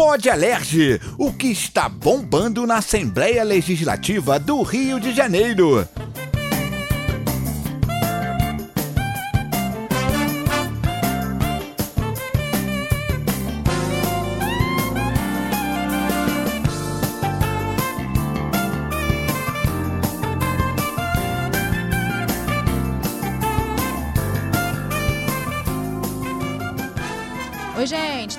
Pode Alerge, o que está bombando na Assembleia Legislativa do Rio de Janeiro.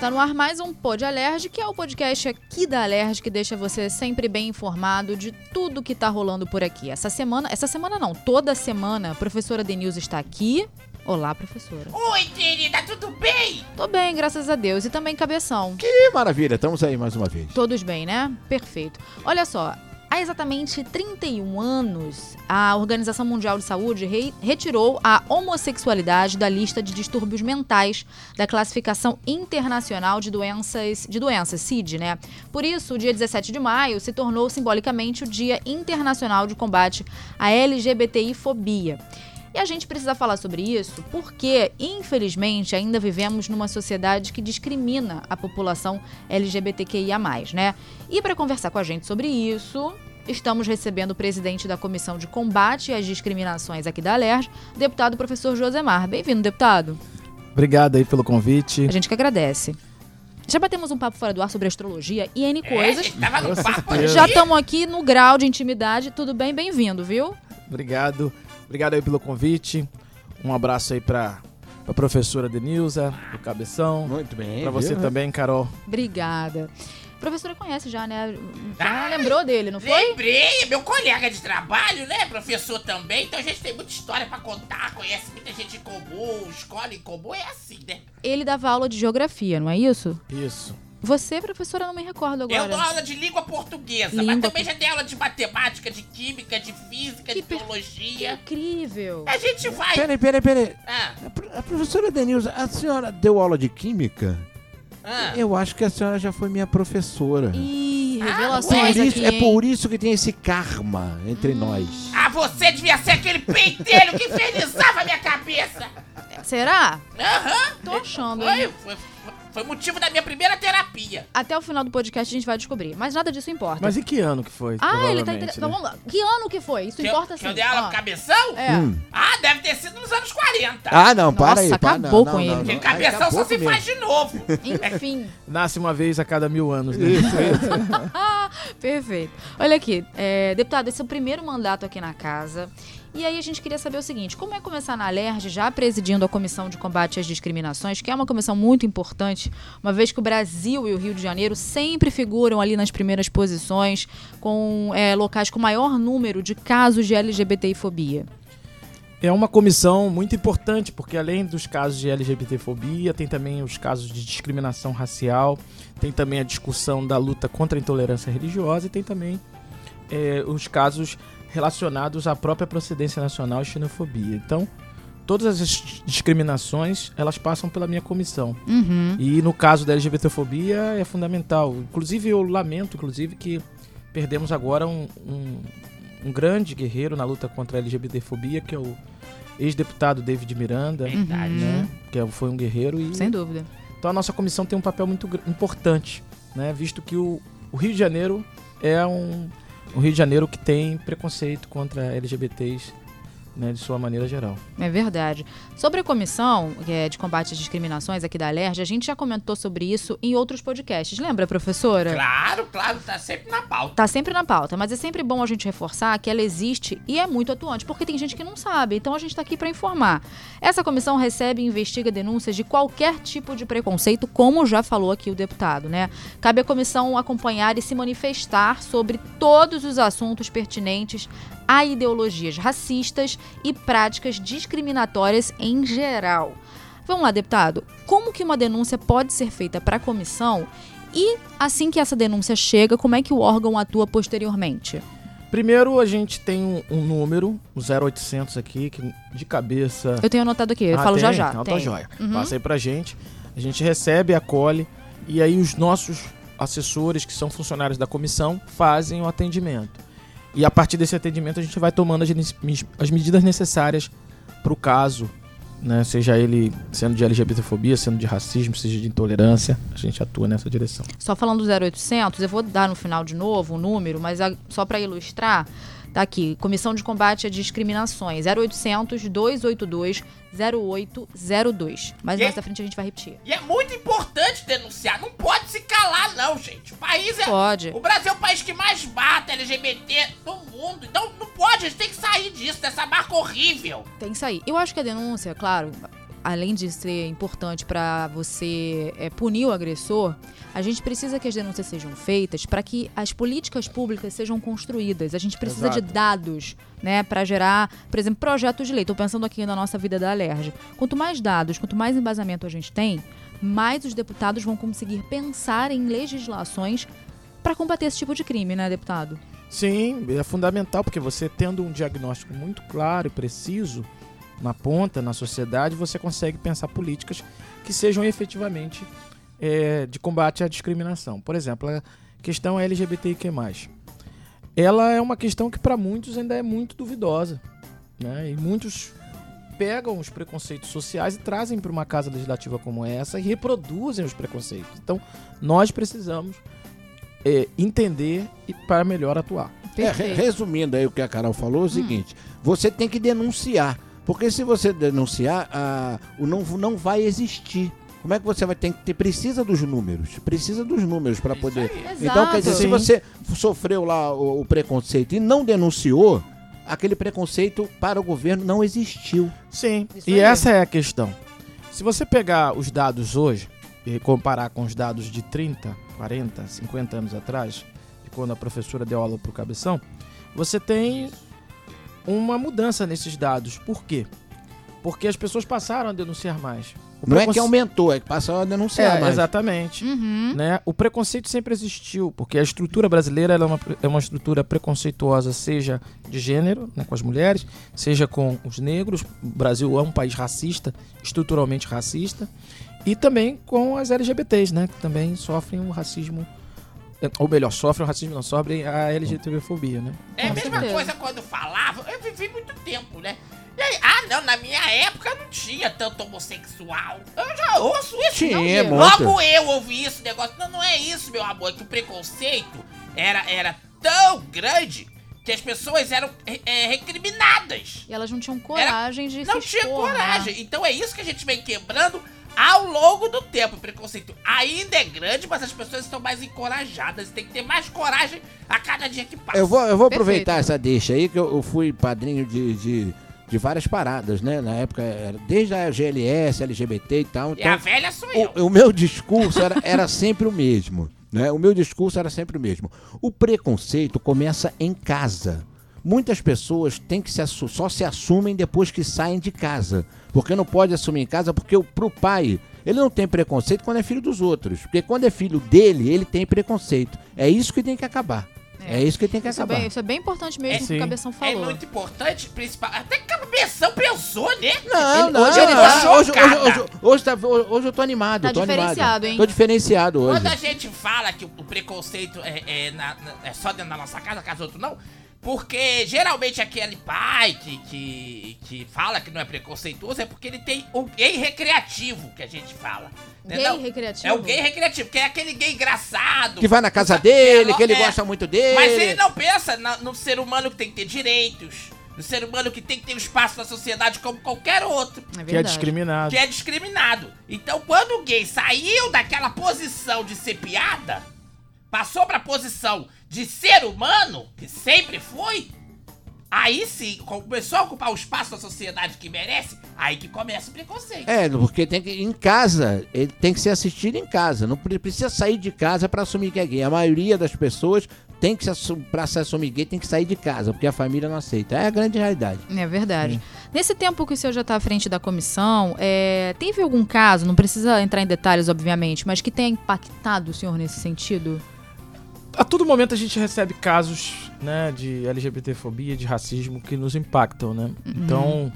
Gente, tá no ar mais um Pod Alerj, que é o podcast aqui da Alerj que deixa você sempre bem informado de tudo que tá rolando por aqui. Essa semana, essa semana não, toda semana, a professora Denilza está aqui. Olá, professora. Oi, querida, tudo bem? Tô bem, graças a Deus. E também Cabeção. Que maravilha, estamos aí mais uma vez. Todos bem, né? Perfeito. Olha só, Há exatamente 31 anos, a Organização Mundial de Saúde re retirou a homossexualidade da lista de distúrbios mentais da classificação internacional de doenças, de doenças CID, né? Por isso, o dia 17 de maio se tornou simbolicamente o Dia Internacional de Combate à LGBTI-fobia. E a gente precisa falar sobre isso porque, infelizmente, ainda vivemos numa sociedade que discrimina a população LGBTQIA, né? E para conversar com a gente sobre isso, estamos recebendo o presidente da Comissão de Combate às Discriminações aqui da Alerj, deputado professor Josemar. Bem-vindo, deputado. Obrigado aí pelo convite. A gente que agradece. Já batemos um papo fora do ar sobre astrologia e N coisas. É, tava no papo Já estamos aqui no grau de intimidade. Tudo bem? Bem-vindo, viu? Obrigado. Obrigado aí pelo convite. Um abraço aí pra, pra professora Denilza, do Cabeção. Muito bem. Pra você viu? também, Carol. Obrigada. A professora conhece já, né? Já Ah, lembrou dele, não foi? Lembrei, é meu colega de trabalho, né? Professor também, então a gente tem muita história pra contar, conhece muita gente em comum, escola em comum, é assim, né? Ele dava aula de geografia, não é isso? Isso. Você, professora, não me recordo agora. Eu dou aula de língua portuguesa, Língua mas também já dei aula de matemática, de química, de física, Que de per- biologia. Incrível. A gente vai. Peraí, peraí, peraí. Ah, A, pro- a professora Denilza, a senhora deu aula de química? ah. Eu acho que a senhora já foi minha professora. Ih, Ah, Por revelações isso- aqui, é por isso que tem esse karma entre nós. Ah, você devia ser aquele pentelho que infernizava a minha cabeça. Será? Aham. Tô achando, Foi, hein? foi, foi motivo da minha primeira terapia. Até o final do podcast a gente vai descobrir. Mas nada disso importa. Mas e que ano que foi? ah, ele tá interessado. né? Vamos lá. Que ano que foi? Isso Que eu- importa que sim. eu dei aula Ó, pro cabeção? É. Hum. Ah, deve ter sido nos anos 40. Ah, não, para Nossa, aí. para, acabou não, com não, ele. não, Porque cabeção só se comigo. faz de novo. Enfim. Nasce uma vez a cada mil anos, né? Perfeito. Olha aqui, é, deputado, esse é o primeiro mandato aqui na casa. E aí a gente queria saber o seguinte: como é começar na Alerj já presidindo a Comissão de Combate às Discriminações, que é uma comissão muito importante, uma vez que o Brasil e o Rio de Janeiro sempre figuram ali nas primeiras posições, com é, locais com maior número de casos de LGBTI-fobia. É uma comissão muito importante, porque além dos casos de LGBTfobia, tem também os casos de discriminação racial, tem também a discussão da luta contra a intolerância religiosa e tem também é, os casos relacionados à própria procedência nacional e xenofobia. Então, todas as discriminações, elas passam pela minha comissão. Uhum. E no caso da LGBTfobia é fundamental. Inclusive, eu lamento, inclusive, que perdemos agora um, um, um grande guerreiro na luta contra a LGBTfobia, que é o ex-deputado David Miranda, Verdade. né? Que é- foi um guerreiro e Sem dúvida. então a nossa comissão tem um papel muito importante, né? Visto que o, o Rio de Janeiro é um, um Rio de Janeiro que tem preconceito contra LGBTs, né? De sua maneira geral. É verdade. Sobre a comissão é, de combate às discriminações aqui da Alerj, a gente já comentou sobre isso em outros podcasts. Lembra, professora? Claro, claro, tá sempre na pauta. Tá sempre na pauta, mas é sempre bom a gente reforçar que ela existe e é muito atuante, porque tem gente que não sabe, então a gente tá aqui para informar. Essa comissão recebe e investiga denúncias de qualquer tipo de preconceito, como já falou aqui o deputado, né? Cabe à comissão acompanhar e se manifestar sobre todos os assuntos pertinentes a ideologias racistas e práticas discriminatórias em geral. Vamos lá, deputado. Como que uma denúncia pode ser feita para a comissão e assim que essa denúncia chega, como é que o órgão atua posteriormente? Primeiro a gente tem um, um número, o 0800 aqui, que de cabeça Eu tenho anotado aqui, eu Ah, falo já tem? já. Então tá tem. joia. Uhum. Passa aí pra gente. A gente recebe, acolhe e aí os nossos assessores, que são funcionários da comissão, fazem o atendimento. E a partir desse atendimento a gente vai tomando as, as medidas necessárias para o caso né? Seja ele sendo de LGBTfobia, sendo de racismo, seja de intolerância, a gente atua nessa direção. Só falando do 0800, eu vou dar no final de novo o número, mas a- só para ilustrar, tá aqui, Comissão de Combate a Discriminações, 0800 282 0802. Mas E- mais à frente a gente vai repetir. E é muito importante denunciar. Não pode se calar, não, gente. O país é. Pode. O Brasil é o país que mais mata LGBT no mundo. Então não pode, a gente tem que sair disso, dessa marca horrível. Tem isso aí. Eu acho que a denúncia, claro, além de ser importante para você é, punir o agressor, a gente precisa que as denúncias sejam feitas para que as políticas públicas sejam construídas. A gente precisa de Exato. dados, né, para gerar, por exemplo, projetos de lei. Estou pensando aqui na nossa vida da Alerj. Quanto mais dados, quanto mais embasamento a gente tem, mais os deputados vão conseguir pensar em legislações para combater esse tipo de crime, né, deputado? Sim, é fundamental porque você tendo um diagnóstico muito claro e preciso na ponta, na sociedade, você consegue pensar políticas que sejam efetivamente é, de combate à discriminação. Por exemplo, a questão LGBTIQ+. Ela é uma questão que para muitos ainda é muito duvidosa, né? E muitos pegam os preconceitos sociais e trazem para uma casa legislativa como essa e reproduzem os preconceitos. Então, nós precisamos é, entender e para melhor atuar. É, re- resumindo aí o que a Carol falou, é o seguinte: você tem que denunciar. Porque se você denunciar, ah, o não, não vai existir. Como é que você vai ter que ter? Precisa dos números. Precisa dos números para poder. Então, quer dizer, se Sim. você sofreu lá o, o preconceito e não denunciou, aquele preconceito para o governo não existiu. Sim, Isso e aí. essa é a questão. Se você pegar os dados hoje e comparar com os dados de 30, 40, 50 anos atrás, de quando a professora deu aula para o Cabeção, você tem uma mudança nesses dados. Por quê? Porque as pessoas passaram a denunciar mais. O Não é que preconce- aumentou, é que passou a denunciar É, mais. exatamente. Uhum. Né? O preconceito sempre existiu, porque a estrutura brasileira ela é, uma, é uma estrutura preconceituosa, seja de gênero, né, com as mulheres, seja com os negros. O Brasil é um país racista, estruturalmente racista, e também com as LGBTs, né, que também sofrem o racismo, ou melhor, sofrem o racismo, não sofrem a LGBTfobia, né? É a Com mesma coisa quando falava. Eu vivi muito tempo, né? E aí, ah, não, na minha época não tinha tanto homossexual. Eu já ouço isso. Tinha, não, muito. Logo eu ouvi esse negócio. Não, não é isso, meu amor. É que o preconceito era, era tão grande que as pessoas eram é, recriminadas. E elas não tinham coragem de Não se tinha expor, né? coragem. Então é isso que a gente vem quebrando ao longo do tempo. O preconceito ainda é grande, mas as pessoas estão mais encorajadas. Tem que ter mais coragem a cada dia que passa. Eu vou, eu vou Perfeito. aproveitar essa deixa aí, que eu, eu fui padrinho de, de, de várias paradas, né? Na época, era desde a GLS, LGBT e tal. E a Então, velha sou eu. o, o meu discurso era, era sempre o mesmo. Né? O meu discurso era sempre o mesmo. O preconceito começa em casa. Muitas pessoas têm que se só se assumem depois que saem de casa. Porque não pode assumir em casa, porque o, pro pai, ele não tem preconceito quando é filho dos outros. Porque quando é filho dele, ele tem preconceito. É isso que tem que acabar. É, isso que tem que Isso é, acabar. bem, isso é bem importante mesmo que Sim. o Cabeção É falou. muito importante, principal. Até que a cabeção pensou, né? Não, Ele- não, hoje ele não, tá hoje, hoje, hoje, hoje, tá- hoje eu tô animado. Tá tô diferenciado, animado. hein? Tô diferenciado hoje. Quando a gente fala que o o preconceito é, é na- na- é só dentro da nossa casa, casa outro não, porque geralmente aquele pai que, que, que fala que não é preconceituoso é porque ele tem o gay recreativo, que a gente fala. Gay entendeu? recreativo? É o gay recreativo, que é aquele gay engraçado. Que vai na casa sabe, dele, que ele é, gosta muito dele. Mas ele não pensa na- no ser humano que tem que ter direitos, no ser humano que tem que ter um espaço na sociedade como qualquer outro. É Que é discriminado. que é discriminado. Então, quando o gay saiu daquela posição de ser piada, passou pra posição de ser humano, que sempre foi, aí sim, começou a ocupar o espaço da sociedade que merece, aí que começa o preconceito. É, porque tem que em casa, ele tem que ser assistido em casa. Não pre- precisa sair de casa pra assumir que é gay. A maioria das pessoas tem que se pra se assumir gay tem que sair de casa, porque a família não aceita. É a grande realidade. É verdade. Nesse tempo que o senhor já está à frente da comissão, é, teve algum caso, não precisa entrar em detalhes, obviamente, mas que tenha impactado o senhor nesse sentido? A todo momento a gente recebe casos né, de LGBTfobia, de racismo que nos impactam, né? Então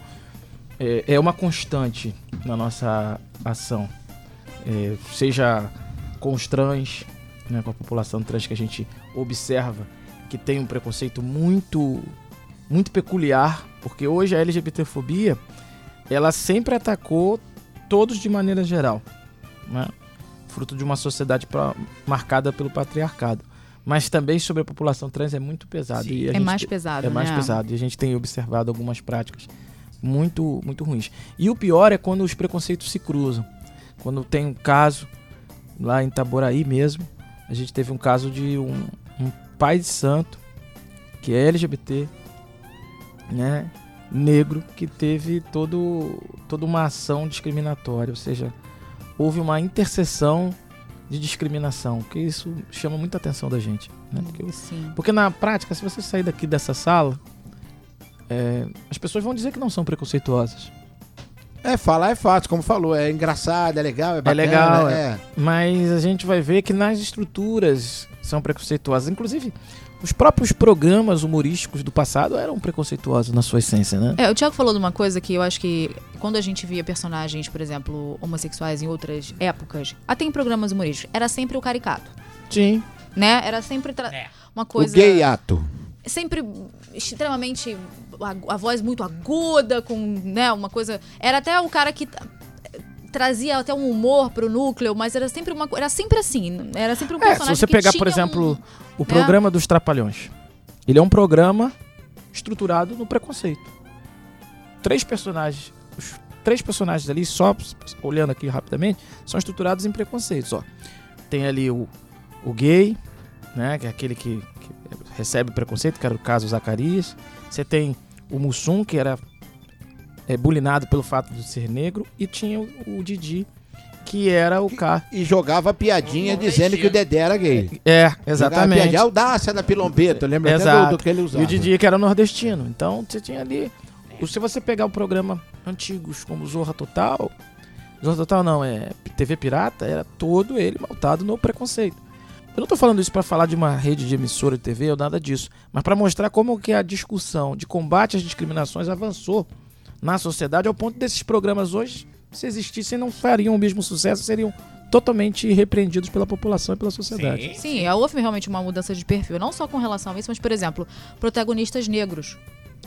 é, é uma constante na nossa ação. É, seja com os trans, né, com a população trans que a gente observa que tem um preconceito muito, muito peculiar, porque hoje a LGBTfobia ela sempre atacou todos de maneira geral, né? fruto de uma sociedade pra- marcada pelo patriarcado. Mas também sobre a população trans é muito pesado. Sim. e a É gente mais te- pesado, É mais né? pesado. E a gente tem observado algumas práticas muito, muito ruins. E o pior é quando os preconceitos se cruzam. Quando tem um caso lá em Itaboraí mesmo, a gente teve um caso de um, um pai de santo que é LGBT, né, negro, que teve todo, toda uma ação discriminatória, ou seja, houve uma interseção de discriminação, que isso chama muita atenção da gente, né? Porque porque na prática, se você sair daqui dessa sala, é, as pessoas vão dizer que não são preconceituosas. É, falar é fácil, como falou, é engraçado, é legal, é bacana. legal, é. Mas a gente vai ver que nas estruturas são preconceituosas. Inclusive, os próprios programas humorísticos do passado eram preconceituosos na sua essência, né? É, o Thiago falou de uma coisa que eu acho que quando a gente via personagens, por exemplo, homossexuais em outras épocas, até em programas humorísticos, era sempre o caricato, Sim. né? Era sempre tra- É. uma O coisa gay ato. sempre extremamente a, a voz muito aguda com, né, uma coisa, era até o cara que trazia até um humor pro núcleo, mas era sempre uma era sempre assim, era sempre um É, se personagem você pegar, por exemplo, um- o programa dos Trapalhões. Ele é um programa estruturado no preconceito. Três personagens, os três personagens ali, só olhando aqui rapidamente, são estruturados em preconceitos, ó. Tem ali o, o gay, né, que é aquele que, que recebe preconceito, que era o caso Zacarias. Você tem o Mussum, que era é, bulinado pelo fato de ser negro, e tinha o, o Didi, que era o cara. E jogava piadinha dizendo que o Dedé era gay. É, Jogava exatamente. piadinha, audácia da Pilombeta, lembra até do, Exato. do que ele usava. E o Didi que era nordestino. Então você tinha ali. Se você pegar o programa antigos como Zorra Total. Zorra Total não, é TV Pirata, era todo ele maltado no preconceito. Eu não tô falando isso para falar de uma rede de emissora de TV ou nada disso, mas para mostrar como que a discussão de combate às discriminações avançou na sociedade ao ponto desses programas hoje, se existissem, não fariam o mesmo sucesso, seriam totalmente repreendidos pela população e pela sociedade. Sim, Sim, houve realmente uma mudança de perfil, não só com relação a isso, mas, por exemplo, protagonistas negros.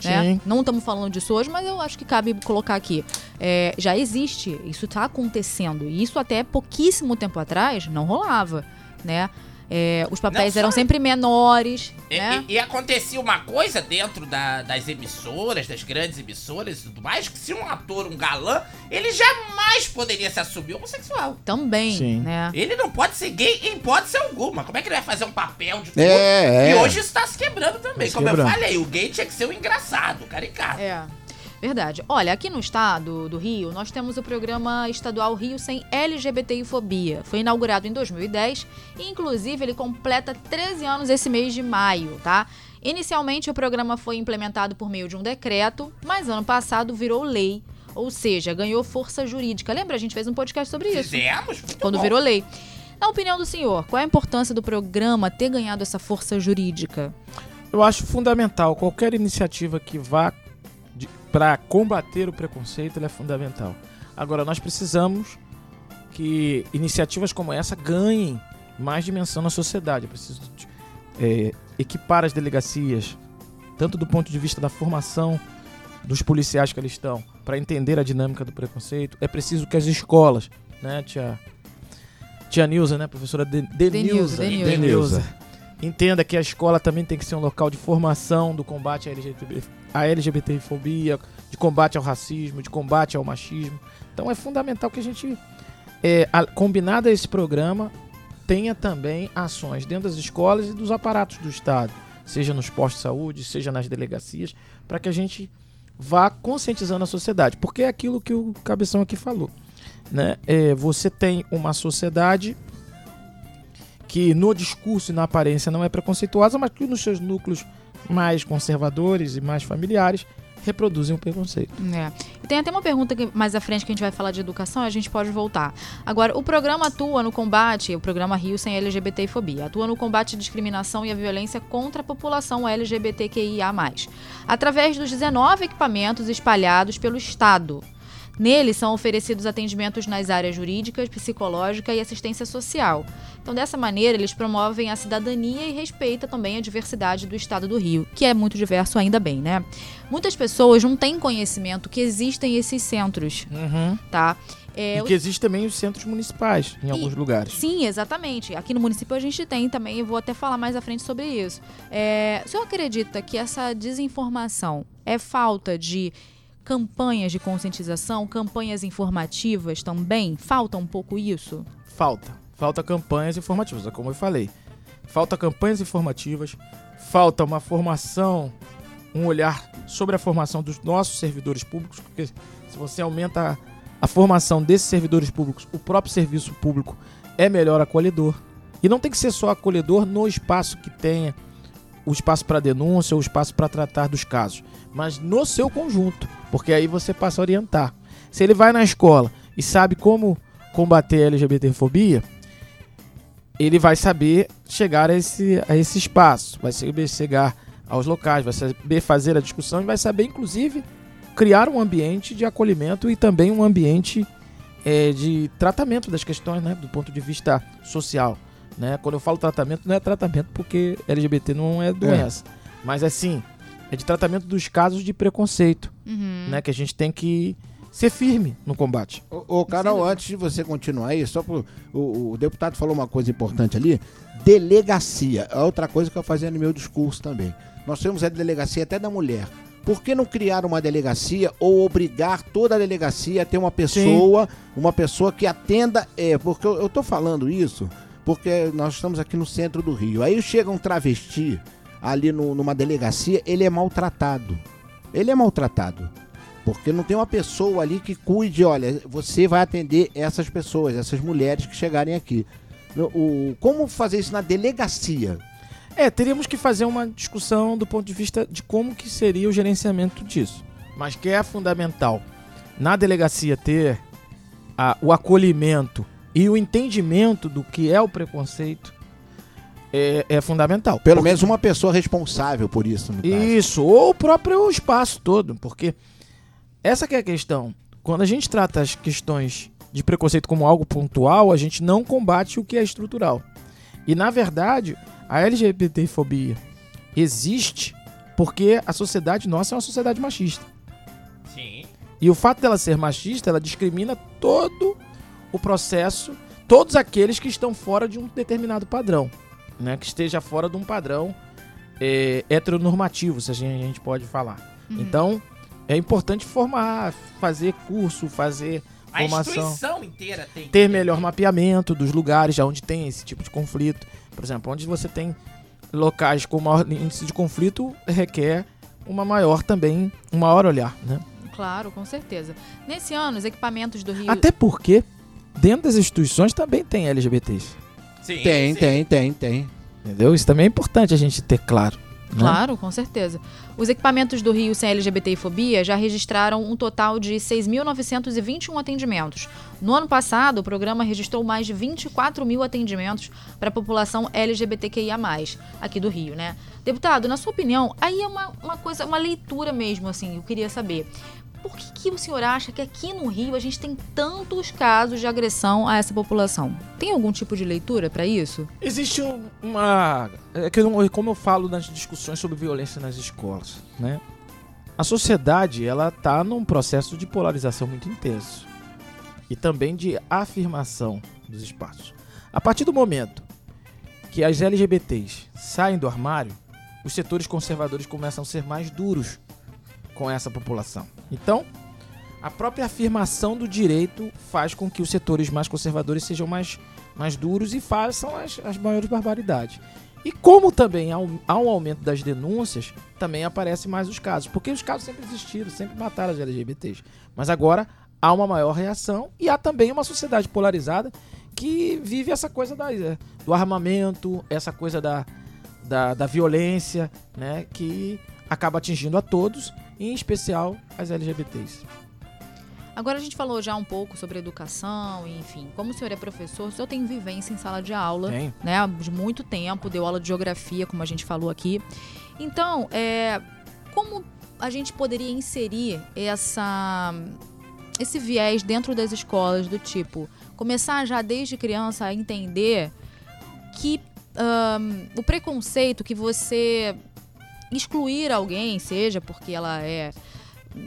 Né? Sim. Não estamos falando disso hoje, mas eu acho que cabe colocar aqui. É, já existe, isso está acontecendo. E isso até pouquíssimo tempo atrás não rolava, né? É, os papéis Não, eram só- sempre menores, E, né? e- e acontecia uma coisa dentro da- das emissoras, das grandes emissoras e tudo mais, que se um ator, um galã, ele jamais poderia se assumir homossexual. Também, Sim. né? Ele não pode ser gay em hipótese alguma. Como é que ele vai fazer um papel de É, E é. hoje isso tá se quebrando também. se Como quebrando. eu falei, o gay tinha que ser o engraçado, o caricato. É. Verdade. Olha, aqui no estado do Rio, nós temos o programa estadual Rio Sem LGBTI-fobia. Foi inaugurado em 2010 e, inclusive, ele completa 13 anos esse mês de maio, tá? Inicialmente, o programa foi implementado por meio de um decreto, mas ano passado virou lei. Ou seja, ganhou força jurídica. Lembra? A gente fez um podcast sobre isso. Fizemos? Muito Quando bom. virou lei. Na opinião do senhor, qual é a importância do programa ter ganhado essa força jurídica? Eu acho fundamental qualquer iniciativa que vá para combater o preconceito, ela é fundamental. Agora nós precisamos que iniciativas como essa ganhem mais dimensão na sociedade. É preciso de- é, equipar as delegacias, tanto do ponto de vista da formação dos policiais que ali estão, para entender a dinâmica do preconceito. É preciso que as escolas, né, tia, tia Nilza, né, professora De, Denilza, Denilza, Denilza. Entenda que a escola também tem que ser um local de formação do combate à LGBTfobia, de combate ao racismo, de combate ao machismo. Então é fundamental que a gente, é, a- combinado a esse programa, tenha também ações dentro das escolas e dos aparatos do Estado, seja nos postos de saúde, seja nas delegacias, para que a gente vá conscientizando a sociedade. Porque é aquilo que o Cabeção aqui falou. Né? É, você tem uma sociedade que no discurso e na aparência não é preconceituosa, mas que nos seus núcleos mais conservadores e mais familiares reproduzem o preconceito. É. E tem até uma pergunta que, mais à frente que a gente vai falar de educação, a gente pode voltar. Agora, o programa atua no combate, o programa Rio Sem LGBT e Fobia, atua no combate à discriminação e à violência contra a população LGBTQIA+, através dos 19 equipamentos espalhados pelo Estado. Nele são oferecidos atendimentos nas áreas jurídica, psicológica e assistência social. Então, dessa maneira, eles promovem a cidadania e respeita também a diversidade do estado do Rio, que é muito diverso ainda bem, né? Muitas pessoas não têm conhecimento que existem esses centros, Uhum. tá? É, E que existe também os centros municipais em alguns lugares. Sim, exatamente. Aqui no município a gente tem também, vou até falar mais à frente sobre isso. É, o senhor acredita que essa desinformação é falta de campanhas de conscientização, campanhas informativas também? Falta um pouco isso? Falta. Falta campanhas informativas, é como eu falei. Falta campanhas informativas, falta uma formação, um olhar sobre a formação dos nossos servidores públicos, porque se você aumenta a formação desses servidores públicos, o próprio serviço público é melhor acolhedor. E não tem que ser só acolhedor no espaço que tenha o espaço para denúncia o espaço para tratar dos casos, mas no seu conjunto, porque aí você passa a orientar. Se ele vai na escola e sabe como combater a LGBTfobia, ele vai saber chegar a esse, a esse espaço, vai saber chegar aos locais, vai saber fazer a discussão e vai saber, inclusive, criar um ambiente de acolhimento e também um ambiente eh, de tratamento das questões, né, do ponto de vista social. Né? Quando eu falo tratamento, não é tratamento porque LGBT não é doença, mas assim, é de tratamento dos casos de preconceito, Uhum. né, que a gente tem que ser firme no combate. Ô, ô, Carol, antes de você continuar aí, só pro. O, o deputado falou uma coisa importante ali: delegacia. É outra coisa que eu fazia no meu discurso também. Nós temos a delegacia até da mulher. Por que não criar uma delegacia ou obrigar toda a delegacia a ter uma pessoa, uma pessoa que atenda? É, porque eu, eu tô falando isso porque nós estamos aqui no centro do Rio. Aí chega um travesti ali no- numa delegacia, ele é maltratado. Ele é maltratado. Porque não tem uma pessoa ali que cuide, olha, você vai atender essas pessoas, essas mulheres que chegarem aqui. O, como fazer isso na delegacia? É, teríamos que fazer uma discussão do ponto de vista de como que seria o gerenciamento disso. Mas que é fundamental na delegacia ter a- o acolhimento e o entendimento do que é o preconceito é, é fundamental. Pelo menos uma pessoa responsável por isso, no caso. Isso, ou o próprio espaço todo, porque essa que é a questão. Quando a gente trata as questões de preconceito como algo pontual, a gente não combate o que é estrutural. E na verdade, a LGBTfobia existe porque a sociedade nossa é uma sociedade machista. Sim. E o fato dela ser machista, ela discrimina todo o processo, todos aqueles que estão fora de um determinado padrão, né? Que esteja fora de um padrão é, heteronormativo, se a gente, a gente pode falar. Uhum. Então, é importante formar, fazer curso, fazer A formação, instituição inteira tem ter melhor mapeamento dos lugares onde tem esse tipo de conflito. Por exemplo, onde você tem locais com maior índice de conflito, requer uma maior também, um maior olhar, né? Claro, com certeza. Nesse ano, os equipamentos do Rio. Até porque dentro das instituições também tem LGBTs. Sim, Tem, sim. tem, tem, tem. Entendeu? Isso também é importante a gente ter claro. né? Claro, com certeza. Os equipamentos do Rio sem LGBT e fobia já registraram um total de 6.921 atendimentos. No ano passado, o programa registrou mais de 24 mil atendimentos para a população LGBTQIA+, aqui do Rio, né? Deputado, na sua opinião, aí é uma, uma coisa, uma leitura mesmo, assim, eu queria saber. Por que, que o senhor acha que aqui no Rio a gente tem tantos casos de agressão a essa população? Tem algum tipo de leitura para isso? Existe um- uma. É como eu falo nas discussões sobre violência nas escolas, né? A sociedade, ela tá num processo de polarização muito intenso. E também de afirmação dos espaços. A partir do momento que as LGBTs saem do armário, os setores conservadores começam a ser mais duros com essa população. Então, a própria afirmação do direito faz com que os setores mais conservadores sejam mais mais duros e façam as, as maiores barbaridades. E como também há um, há um aumento das denúncias, também aparecem mais os casos. Porque os casos sempre existiram, sempre mataram as LGBTs. Mas agora há uma maior reação e há também uma sociedade polarizada que vive essa coisa da, eh, do armamento, essa coisa da, da, da violência, né? Que acaba atingindo a todos, em especial as LGBTs. Agora a gente falou já um pouco sobre educação, enfim. Como o senhor é professor, o senhor tem vivência em sala de aula, Tem. né? De muito tempo, deu aula de geografia, como a gente falou aqui. Então, é, como a gente poderia inserir essa esse viés dentro das escolas do tipo começar já desde criança a entender que ahn, o preconceito que você excluir alguém, seja porque ela é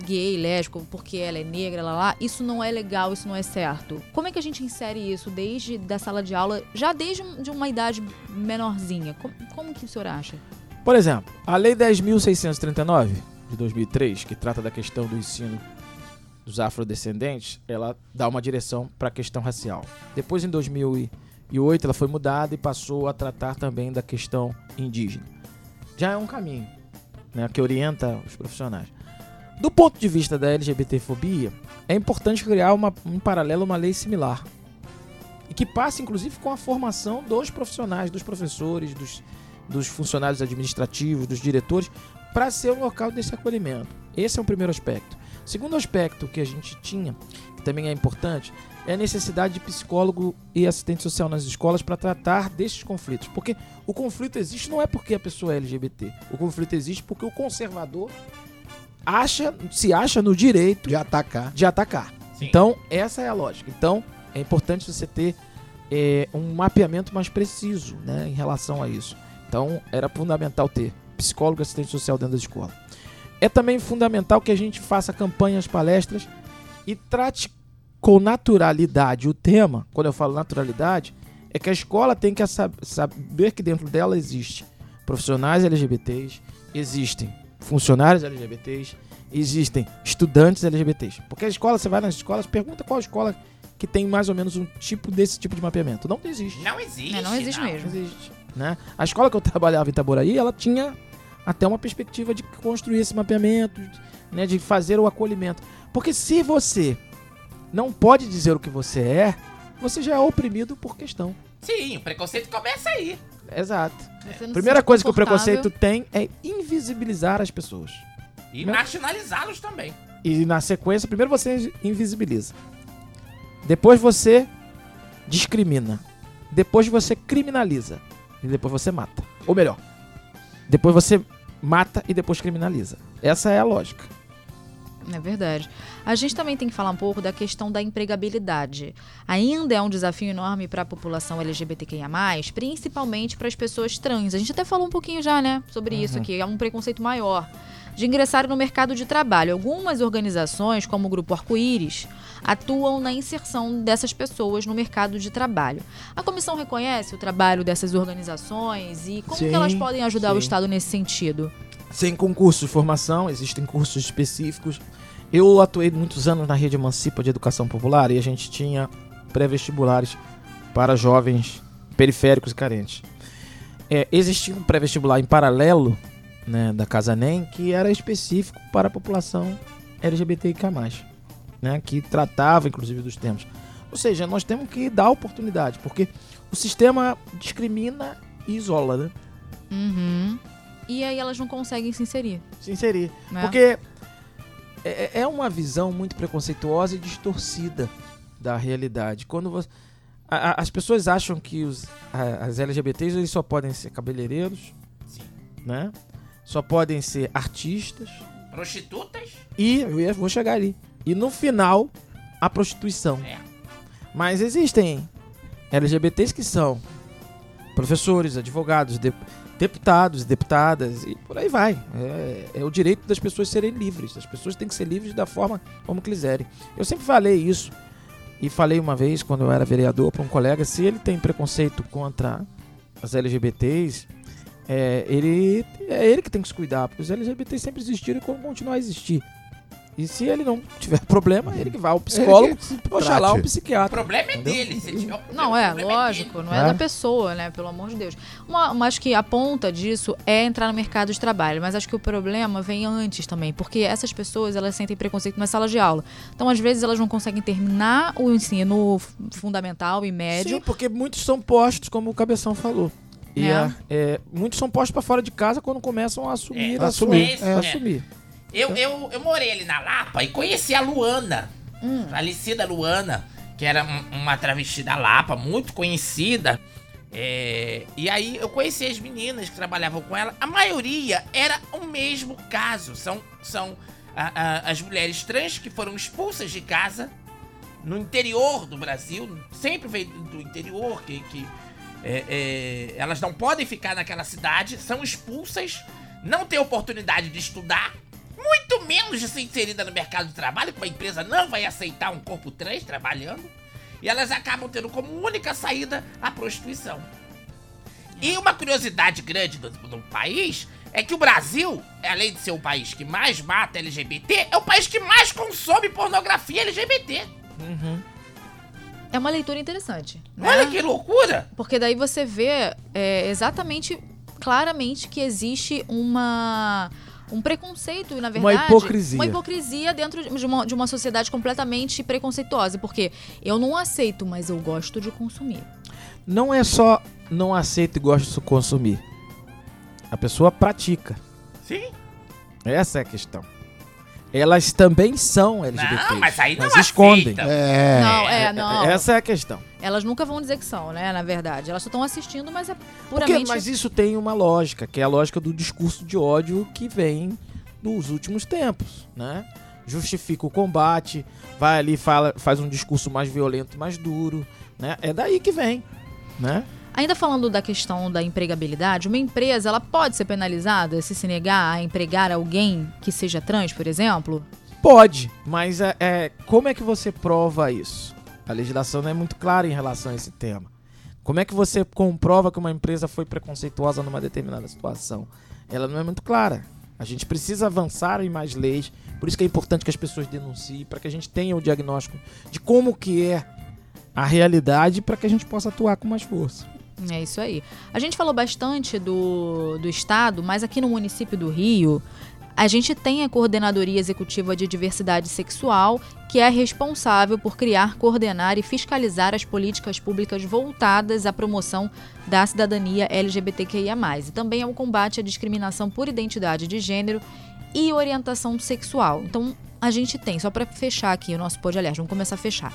gay, lésbico, porque ela é negra, lá, lá, isso não é legal, isso não é certo. Como é que a gente insere isso desde da sala de aula, já desde de uma idade menorzinha? Como, como que o senhor acha? Por exemplo, a Lei 10.639 de 2003, que trata da questão do ensino dos afrodescendentes, ela dá uma direção para a questão racial. Depois, em 2008, ela foi mudada e passou a tratar também da questão indígena. Já é um caminho né, que orienta os profissionais. Do ponto de vista da LGBTfobia, é importante criar uma, em paralelo uma lei similar. E que passe, inclusive, com a formação dos profissionais, dos professores, dos, dos funcionários administrativos, dos diretores, para ser um local desse acolhimento. Esse é o primeiro aspecto. Segundo aspecto que a gente tinha, que também é importante, é a necessidade de psicólogo e assistente social nas escolas para tratar desses conflitos. Porque o conflito existe não é porque a pessoa é LGBT. O conflito existe porque o conservador acha, se acha no direito De atacar. de atacar. Sim. Então, essa é a lógica. Então, é importante você ter é, um mapeamento mais preciso né, em relação a isso. Então, era fundamental ter psicólogo e assistente social dentro da escola. É também fundamental que a gente faça campanhas, palestras e trate com naturalidade o tema. Quando eu falo naturalidade, é que a escola tem que sab- saber que dentro dela existe profissionais LGBTs, existem funcionários LGBTs, existem estudantes LGBTs. Porque a escola, você vai nas escolas, pergunta qual escola que tem mais ou menos um tipo desse tipo de mapeamento. Não existe. Não existe. É, não existe Não mesmo. existe. Né? A escola que eu trabalhava em Itaboraí, ela tinha até uma perspectiva de construir esse mapeamento, né, de fazer o acolhimento. Porque se você não pode dizer o que você é, você já é oprimido por questão. Sim, o preconceito começa aí. Exato. Primeira coisa que o preconceito tem é invisibilizar as pessoas. E Não. marginalizá-los também. E na sequência, primeiro você invisibiliza. Depois você discrimina. Depois você criminaliza. E depois você mata. Ou melhor, depois você mata e depois criminaliza. Essa é a lógica. É verdade. A gente também tem que falar um pouco da questão da empregabilidade. Ainda é um desafio enorme para a população LGBTQIA+, principalmente para as pessoas trans. A gente até falou um pouquinho já, né, sobre isso aqui. É um preconceito maior de ingressar no mercado de trabalho. Algumas organizações, como o Grupo Arco-Íris, atuam na inserção dessas pessoas no mercado de trabalho. A comissão reconhece o trabalho dessas organizações e como que Sim, elas podem ajudar o sim. Estado nesse sentido? Sem concursos de formação, existem cursos específicos. Eu atuei muitos anos na rede Emancipa de Educação Popular e a gente tinha pré-vestibulares para jovens periféricos e carentes. É, existia um pré-vestibular em paralelo né, da Casa NEM que era específico para a população LGBTIK+, né, que tratava inclusive dos temas. Ou seja, nós temos que dar oportunidade, porque o sistema discrimina e isola, né? Uhum. E aí elas não conseguem se inserir. Se inserir. Né? Porque é, é uma visão muito preconceituosa e distorcida da realidade. Quando você, a- a- as pessoas acham que os, a- as LGBTs eles só podem ser cabeleireiros, Sim. né? Só podem ser artistas Prostitutas? e eu ia- vou chegar ali. E no final a prostituição. É. Mas existem LGBTs que são professores, advogados, de- deputados, deputadas e por aí vai. É, é o direito das pessoas serem livres. As pessoas têm que ser livres da forma como quiserem. Eu sempre falei isso e falei uma vez quando eu era vereador para um colega, se ele tem preconceito contra as LGBTs, é, ele é ele que tem que se cuidar, porque os LGBTs sempre existiram e vão continuar a existir. E se ele não tiver problema, ele que vai ao psicólogo, oxalá O psiquiatra. problema é Entendeu? dele. Tiver um problema, Não, o é, lógico, dele. não é, É. da pessoa, né? Pelo amor de Deus. Uma, mas que a ponta disso é entrar no mercado de trabalho. Mas acho que o problema vem antes também, porque essas pessoas elas sentem preconceito nas salas de aula. Então, às vezes, elas não conseguem terminar o ensino fundamental e médio. Sim, porque muitos são postos, como o Cabeção falou. E É. é, muitos são postos para fora de casa quando começam a assumir. É, a assumir, sua- é. assumir. Eu, eu, eu morei ali na Lapa e conheci a Luana. A Licida Luana, que era um- uma travesti da Lapa, muito conhecida. É, e aí eu conheci as meninas que trabalhavam com ela. A maioria era o mesmo caso. São, são a- a- as mulheres trans que foram expulsas de casa no interior do Brasil, sempre veio do do interior, que, que é, é, elas não podem ficar naquela cidade, são expulsas, não têm oportunidade de estudar, muito menos de ser inserida no mercado de trabalho, porque a empresa não vai aceitar um corpo trans trabalhando, e elas acabam tendo como única saída a prostituição. E uma curiosidade grande do, do país é que o Brasil, além de ser o país que mais mata LGBT, é o país que mais consome pornografia LGBT. É uma leitura interessante. né? Olha que loucura! Porque daí você vê é, exatamente, claramente, que existe uma. Um preconceito, na Uma verdade. hipocrisia. Uma hipocrisia dentro de uma, de uma sociedade completamente preconceituosa. Porque eu não aceito, mas eu gosto de consumir. Não é só não aceita e gosta de consumir. A pessoa pratica. Sim. Essa é a questão. Elas também são LGBT. Não, mas aí não mas escondem. É. Não, é, não. Essa é a questão. Elas nunca vão dizer que são, né? Na verdade. Elas só estão assistindo, mas é Porque, puramente. mas isso tem uma lógica, que é a lógica do discurso de ódio que vem dos últimos tempos, né? Justifica o combate, vai ali fala, faz um discurso mais violento, mais duro, né? É daí que vem, né? Ainda falando da questão da empregabilidade, uma empresa ela pode ser penalizada se se negar a empregar alguém que seja trans, por exemplo? Pode, mas é, é- como é que você prova isso? A legislação não é muito clara em relação a esse tema. Como é que você comprova que uma empresa foi preconceituosa numa determinada situação? Ela não é muito clara. A gente precisa avançar em mais leis, por isso que é importante que as pessoas denunciem, para que a gente tenha o diagnóstico de como que é a realidade, para que a gente possa atuar com mais força. É isso aí. A gente falou bastante do, do Estado, mas aqui no município do Rio, a gente tem a Coordenadoria Executiva de Diversidade Sexual, que é responsável por criar, coordenar e fiscalizar as políticas públicas voltadas à promoção da cidadania LGBTQIA. E também ao combate à discriminação por identidade de gênero e orientação sexual. Então, a gente tem, só para fechar aqui o nosso Pode Alerj, vamos começar a fechar.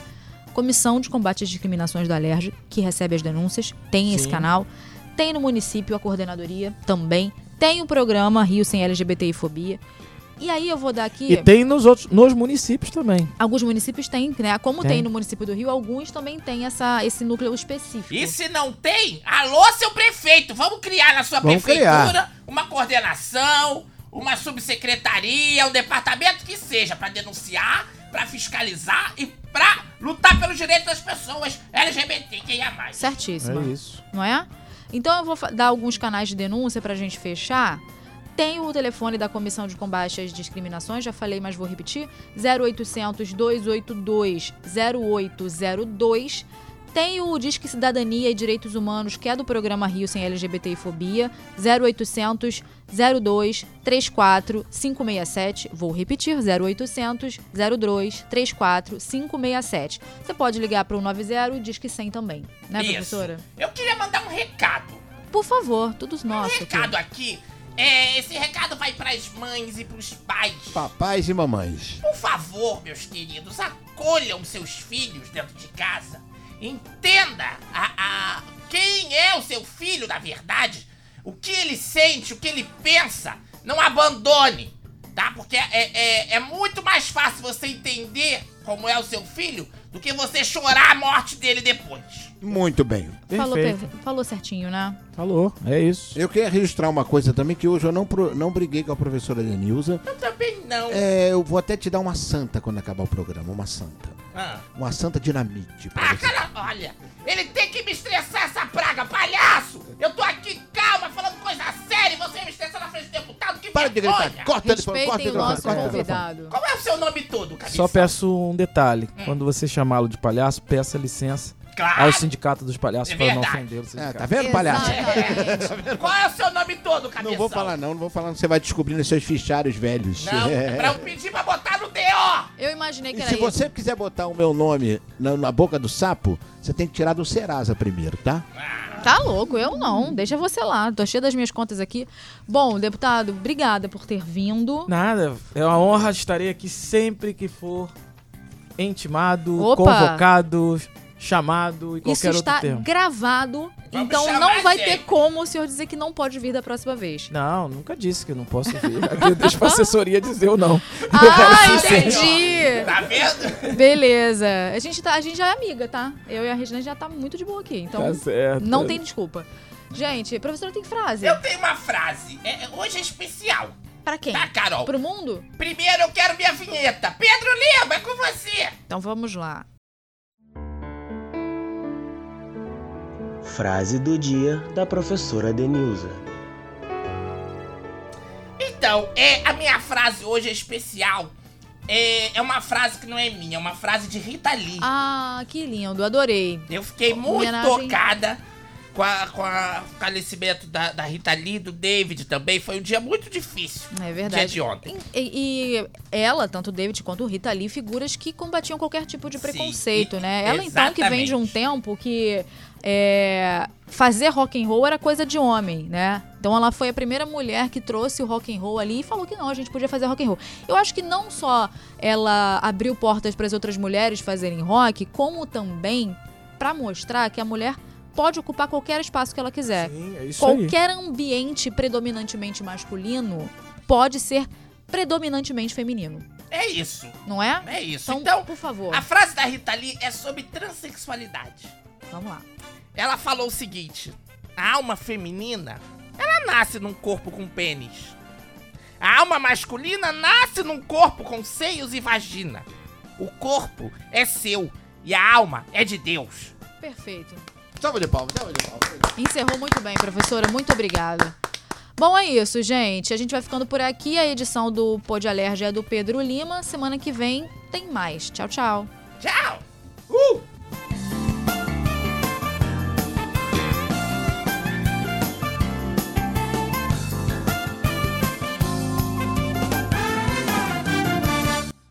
Comissão de Combate às Discriminações da Alerj, que recebe as denúncias, tem esse Sim. canal. Tem no município a coordenadoria também. Tem o programa Rio Sem LGBTI Fobia. E aí eu vou dar aqui. E tem nos outros, nos municípios também. Alguns municípios têm, né? Como tem. Tem. no município do Rio, alguns também têm essa, esse núcleo específico. E se não tem, alô, seu prefeito, vamos criar na sua Vamos prefeitura uma coordenação, uma subsecretaria, um departamento que seja pra denunciar, pra fiscalizar e pra lutar pelos direitos das pessoas LGBTQIA+. Certíssimo. É isso. não é? Então eu vou dar alguns canais de denúncia pra gente fechar. Tem o telefone da Comissão de Combate às Discriminações, já falei, mas vou repetir: 0800 282 0802. Tem o Disque Cidadania e Direitos Humanos, que é do programa Rio Sem LGBT e Fobia, 0800 02 34 567. Vou repetir, 0800 02 34 567. Você pode ligar para o 90 e Disque 100 também, né, Isso. professora? Eu queria mandar um recado. Por favor, todos Um nós. aqui. recado aqui. É, esse recado vai pras mães e pros pais. Papais e mamães. Por favor, meus queridos, acolham seus filhos dentro de casa. Entenda a, a- quem é o seu filho, na verdade. O que ele sente, o que ele pensa. Não abandone, tá? Porque é, é, é muito mais fácil você entender como é o seu filho do que você chorar a morte dele depois. Muito bem. Falou, Perfeito. per- falou certinho, né? Falou, é isso. Eu queria registrar uma coisa também, que hoje eu não, pro- não briguei com a professora Denilza. Eu também não. É, eu vou até te dar uma santa quando acabar o programa, uma santa. Ah. Uma santa dinamite pra Ah, você. cara, olha, ele tem que me estressar essa praga, palhaço! Eu tô aqui calma, falando coisa séria, e você me estressar na frente do deputado, que Para de vergonha! gritar, corta telefone, corta o Respeitem o telefone, nosso corta convidado. Qual é o seu nome todo, cabeça? Só peço um detalhe. Quando você chamá-lo de palhaço, peça licença Claro! ao sindicato dos palhaços É para não ofender o É, sindicato. tá vendo, palhaço? Exatamente. Qual é o seu nome todo, cabeça? Não vou falar não, não vou falar, você vai descobrindo os seus fichários velhos. Não, é pra eu pedir pra botar no D.O. Eu imaginei que E era se isso. você quiser botar o meu nome na, na boca do sapo, você tem que tirar do Serasa primeiro, tá? Tá louco, eu não. Deixa você lá. Tô cheia das minhas contas aqui. Bom, deputado, obrigada por ter vindo. Nada, é uma honra, estarei aqui sempre que for intimado, Opa! convocado, chamado e Isso qualquer está outro termo. gravado Vamos então não vai ter como o senhor dizer que não pode vir da próxima vez. Não, nunca disse que eu não posso vir. Aqui eu deixo pra assessoria dizer ou não. Ah, entendi. Tá vendo? Beleza. A gente, tá, a gente já é amiga, tá? Eu e a Regina já tá muito de boa aqui. Então Tá certo. não tem desculpa. Gente, professora tem frase. Eu tenho uma frase. É, é- hoje é especial. Pra quem? Tá, Carol? Pro mundo? Primeiro eu quero minha vinheta. Pedro Lima, é com você. Então vamos lá. Frase do dia da professora Denilza. Então, é, a minha frase hoje é especial. É, é uma frase que não é minha, é uma frase de Rita Lee. Ah, que lindo, adorei. Eu fiquei muito Homenagem. tocada com, a, com a- o falecimento da, da Rita Lee, do David também. Foi um dia muito difícil. É Dia verdade. de ontem. E, e ela, tanto o David quanto o Rita Lee, figuras que combatiam qualquer tipo de Sim, preconceito, e- né? Ela então que vem de um exatamente. tempo que é, fazer rock and roll era coisa de homem, né? Então ela foi a primeira mulher que trouxe o rock and roll ali e falou que não, a gente podia fazer rock and roll. Eu acho que não só ela abriu portas para as outras mulheres fazerem rock, como também para mostrar que a mulher pode ocupar qualquer espaço que ela quiser. Sim, é isso aí. Qualquer ambiente predominantemente masculino pode ser predominantemente feminino, É isso. não é? É isso. Então, Então, por favor, a frase da Rita Lee é sobre transexualidade. Vamos lá. Ela falou o seguinte: a alma feminina, ela nasce num corpo com pênis. A alma masculina nasce num corpo com seios e vagina. O corpo é seu e a alma é de Deus. Perfeito. Salva de palmas, salva de palmas. Encerrou muito bem, professora. Muito obrigada. Bom, é isso, gente. A gente vai ficando por aqui. A edição do Pod Alergia é do Pedro Lima. Semana que vem tem mais. Tchau, tchau. Tchau!